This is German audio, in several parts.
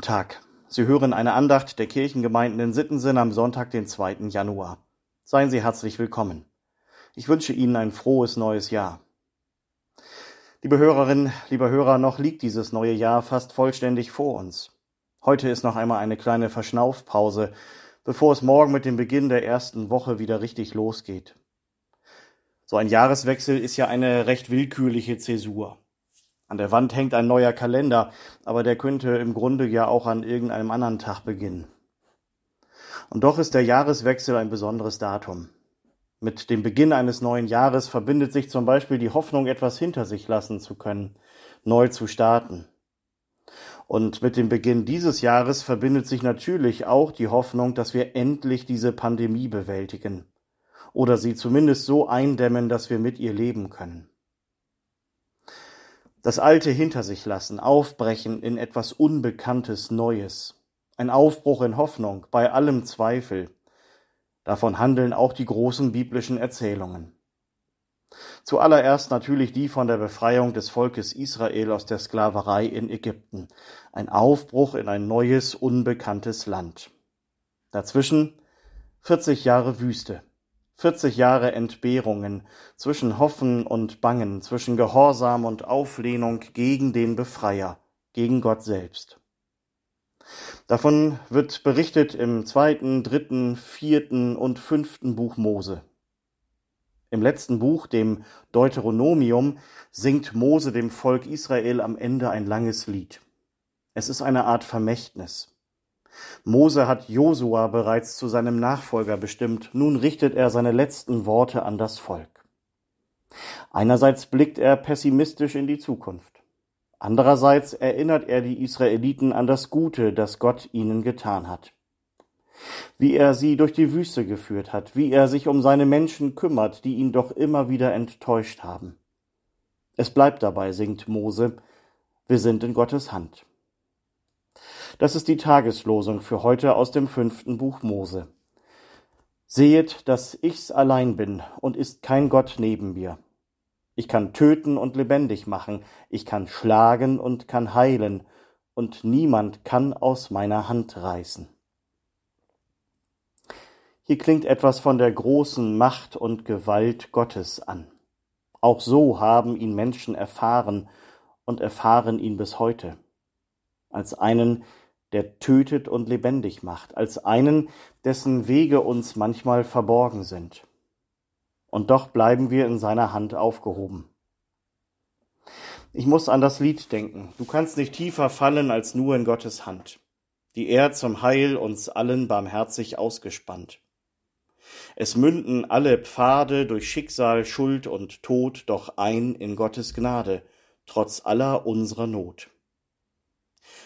Guten Tag. Sie hören eine Andacht der Kirchengemeinden in Sittensinn am Sonntag, den 2. Januar. Seien Sie herzlich willkommen. Ich wünsche Ihnen ein frohes neues Jahr. Liebe Hörerinnen, lieber Hörer, noch liegt dieses neue Jahr fast vollständig vor uns. Heute ist noch einmal eine kleine Verschnaufpause, bevor es morgen mit dem Beginn der ersten Woche wieder richtig losgeht. So ein Jahreswechsel ist ja eine recht willkürliche Zäsur. An der Wand hängt ein neuer Kalender, aber der könnte im Grunde ja auch an irgendeinem anderen Tag beginnen. Und doch ist der Jahreswechsel ein besonderes Datum. Mit dem Beginn eines neuen Jahres verbindet sich zum Beispiel die Hoffnung, etwas hinter sich lassen zu können, neu zu starten. Und mit dem Beginn dieses Jahres verbindet sich natürlich auch die Hoffnung, dass wir endlich diese Pandemie bewältigen oder sie zumindest so eindämmen, dass wir mit ihr leben können das Alte hinter sich lassen, aufbrechen in etwas Unbekanntes Neues, ein Aufbruch in Hoffnung bei allem Zweifel. Davon handeln auch die großen biblischen Erzählungen. Zuallererst natürlich die von der Befreiung des Volkes Israel aus der Sklaverei in Ägypten, ein Aufbruch in ein neues, unbekanntes Land. Dazwischen 40 Jahre Wüste, 40 Jahre Entbehrungen, zwischen Hoffen und Bangen, zwischen Gehorsam und Auflehnung gegen den Befreier, gegen Gott selbst. Davon wird berichtet im zweiten, dritten, vierten und fünften Buch Mose. Im letzten Buch, dem Deuteronomium, singt Mose dem Volk Israel am Ende ein langes Lied. Es ist eine Art Vermächtnis. Mose hat Josua bereits zu seinem Nachfolger bestimmt, nun richtet er seine letzten Worte an das Volk. Einerseits blickt er pessimistisch in die Zukunft. Andererseits erinnert er die Israeliten an das Gute, das Gott ihnen getan hat. Wie er sie durch die Wüste geführt hat, wie er sich um seine Menschen kümmert, die ihn doch immer wieder enttäuscht haben. Es bleibt dabei, singt Mose, wir sind in Gottes Hand. Das ist die Tageslosung für heute aus dem fünften Buch Mose. Sehet, dass ich's allein bin und ist kein Gott neben mir. Ich kann töten und lebendig machen, ich kann schlagen und kann heilen, und niemand kann aus meiner Hand reißen. Hier klingt etwas von der großen Macht und Gewalt Gottes an. Auch so haben ihn Menschen erfahren und erfahren ihn bis heute als einen, der tötet und lebendig macht, als einen, dessen Wege uns manchmal verborgen sind. Und doch bleiben wir in seiner Hand aufgehoben. Ich muss an das Lied denken. Du kannst nicht tiefer fallen als nur in Gottes Hand, die er zum Heil uns allen barmherzig ausgespannt. Es münden alle Pfade durch Schicksal, Schuld und Tod doch ein in Gottes Gnade, trotz aller unserer Not.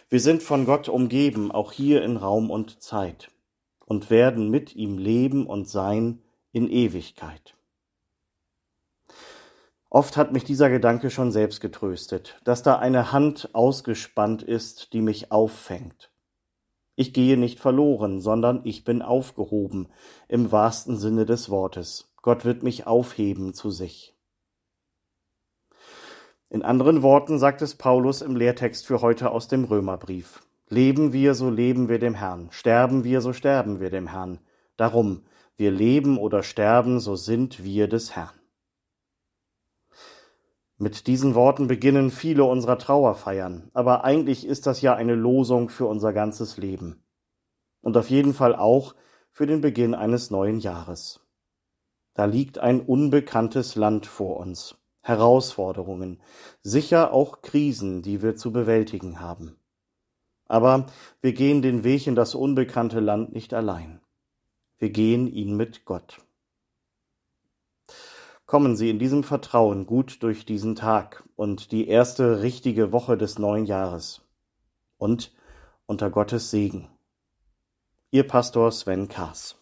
Wir sind von Gott umgeben, auch hier in Raum und Zeit, und werden mit ihm leben und sein in Ewigkeit. Oft hat mich dieser Gedanke schon selbst getröstet, dass da eine Hand ausgespannt ist, die mich auffängt. Ich gehe nicht verloren, sondern ich bin aufgehoben, im wahrsten Sinne des Wortes. Gott wird mich aufheben zu sich. In anderen Worten sagt es Paulus im Lehrtext für heute aus dem Römerbrief. Leben wir, so leben wir dem Herrn. Sterben wir, so sterben wir dem Herrn. Darum, wir leben oder sterben, so sind wir des Herrn. Mit diesen Worten beginnen viele unserer Trauerfeiern, aber eigentlich ist das ja eine Losung für unser ganzes Leben. Und auf jeden Fall auch für den Beginn eines neuen Jahres. Da liegt ein unbekanntes Land vor uns. Herausforderungen, sicher auch Krisen, die wir zu bewältigen haben. Aber wir gehen den Weg in das unbekannte Land nicht allein. Wir gehen ihn mit Gott. Kommen Sie in diesem Vertrauen gut durch diesen Tag und die erste richtige Woche des neuen Jahres. Und unter Gottes Segen. Ihr Pastor Sven Kaas.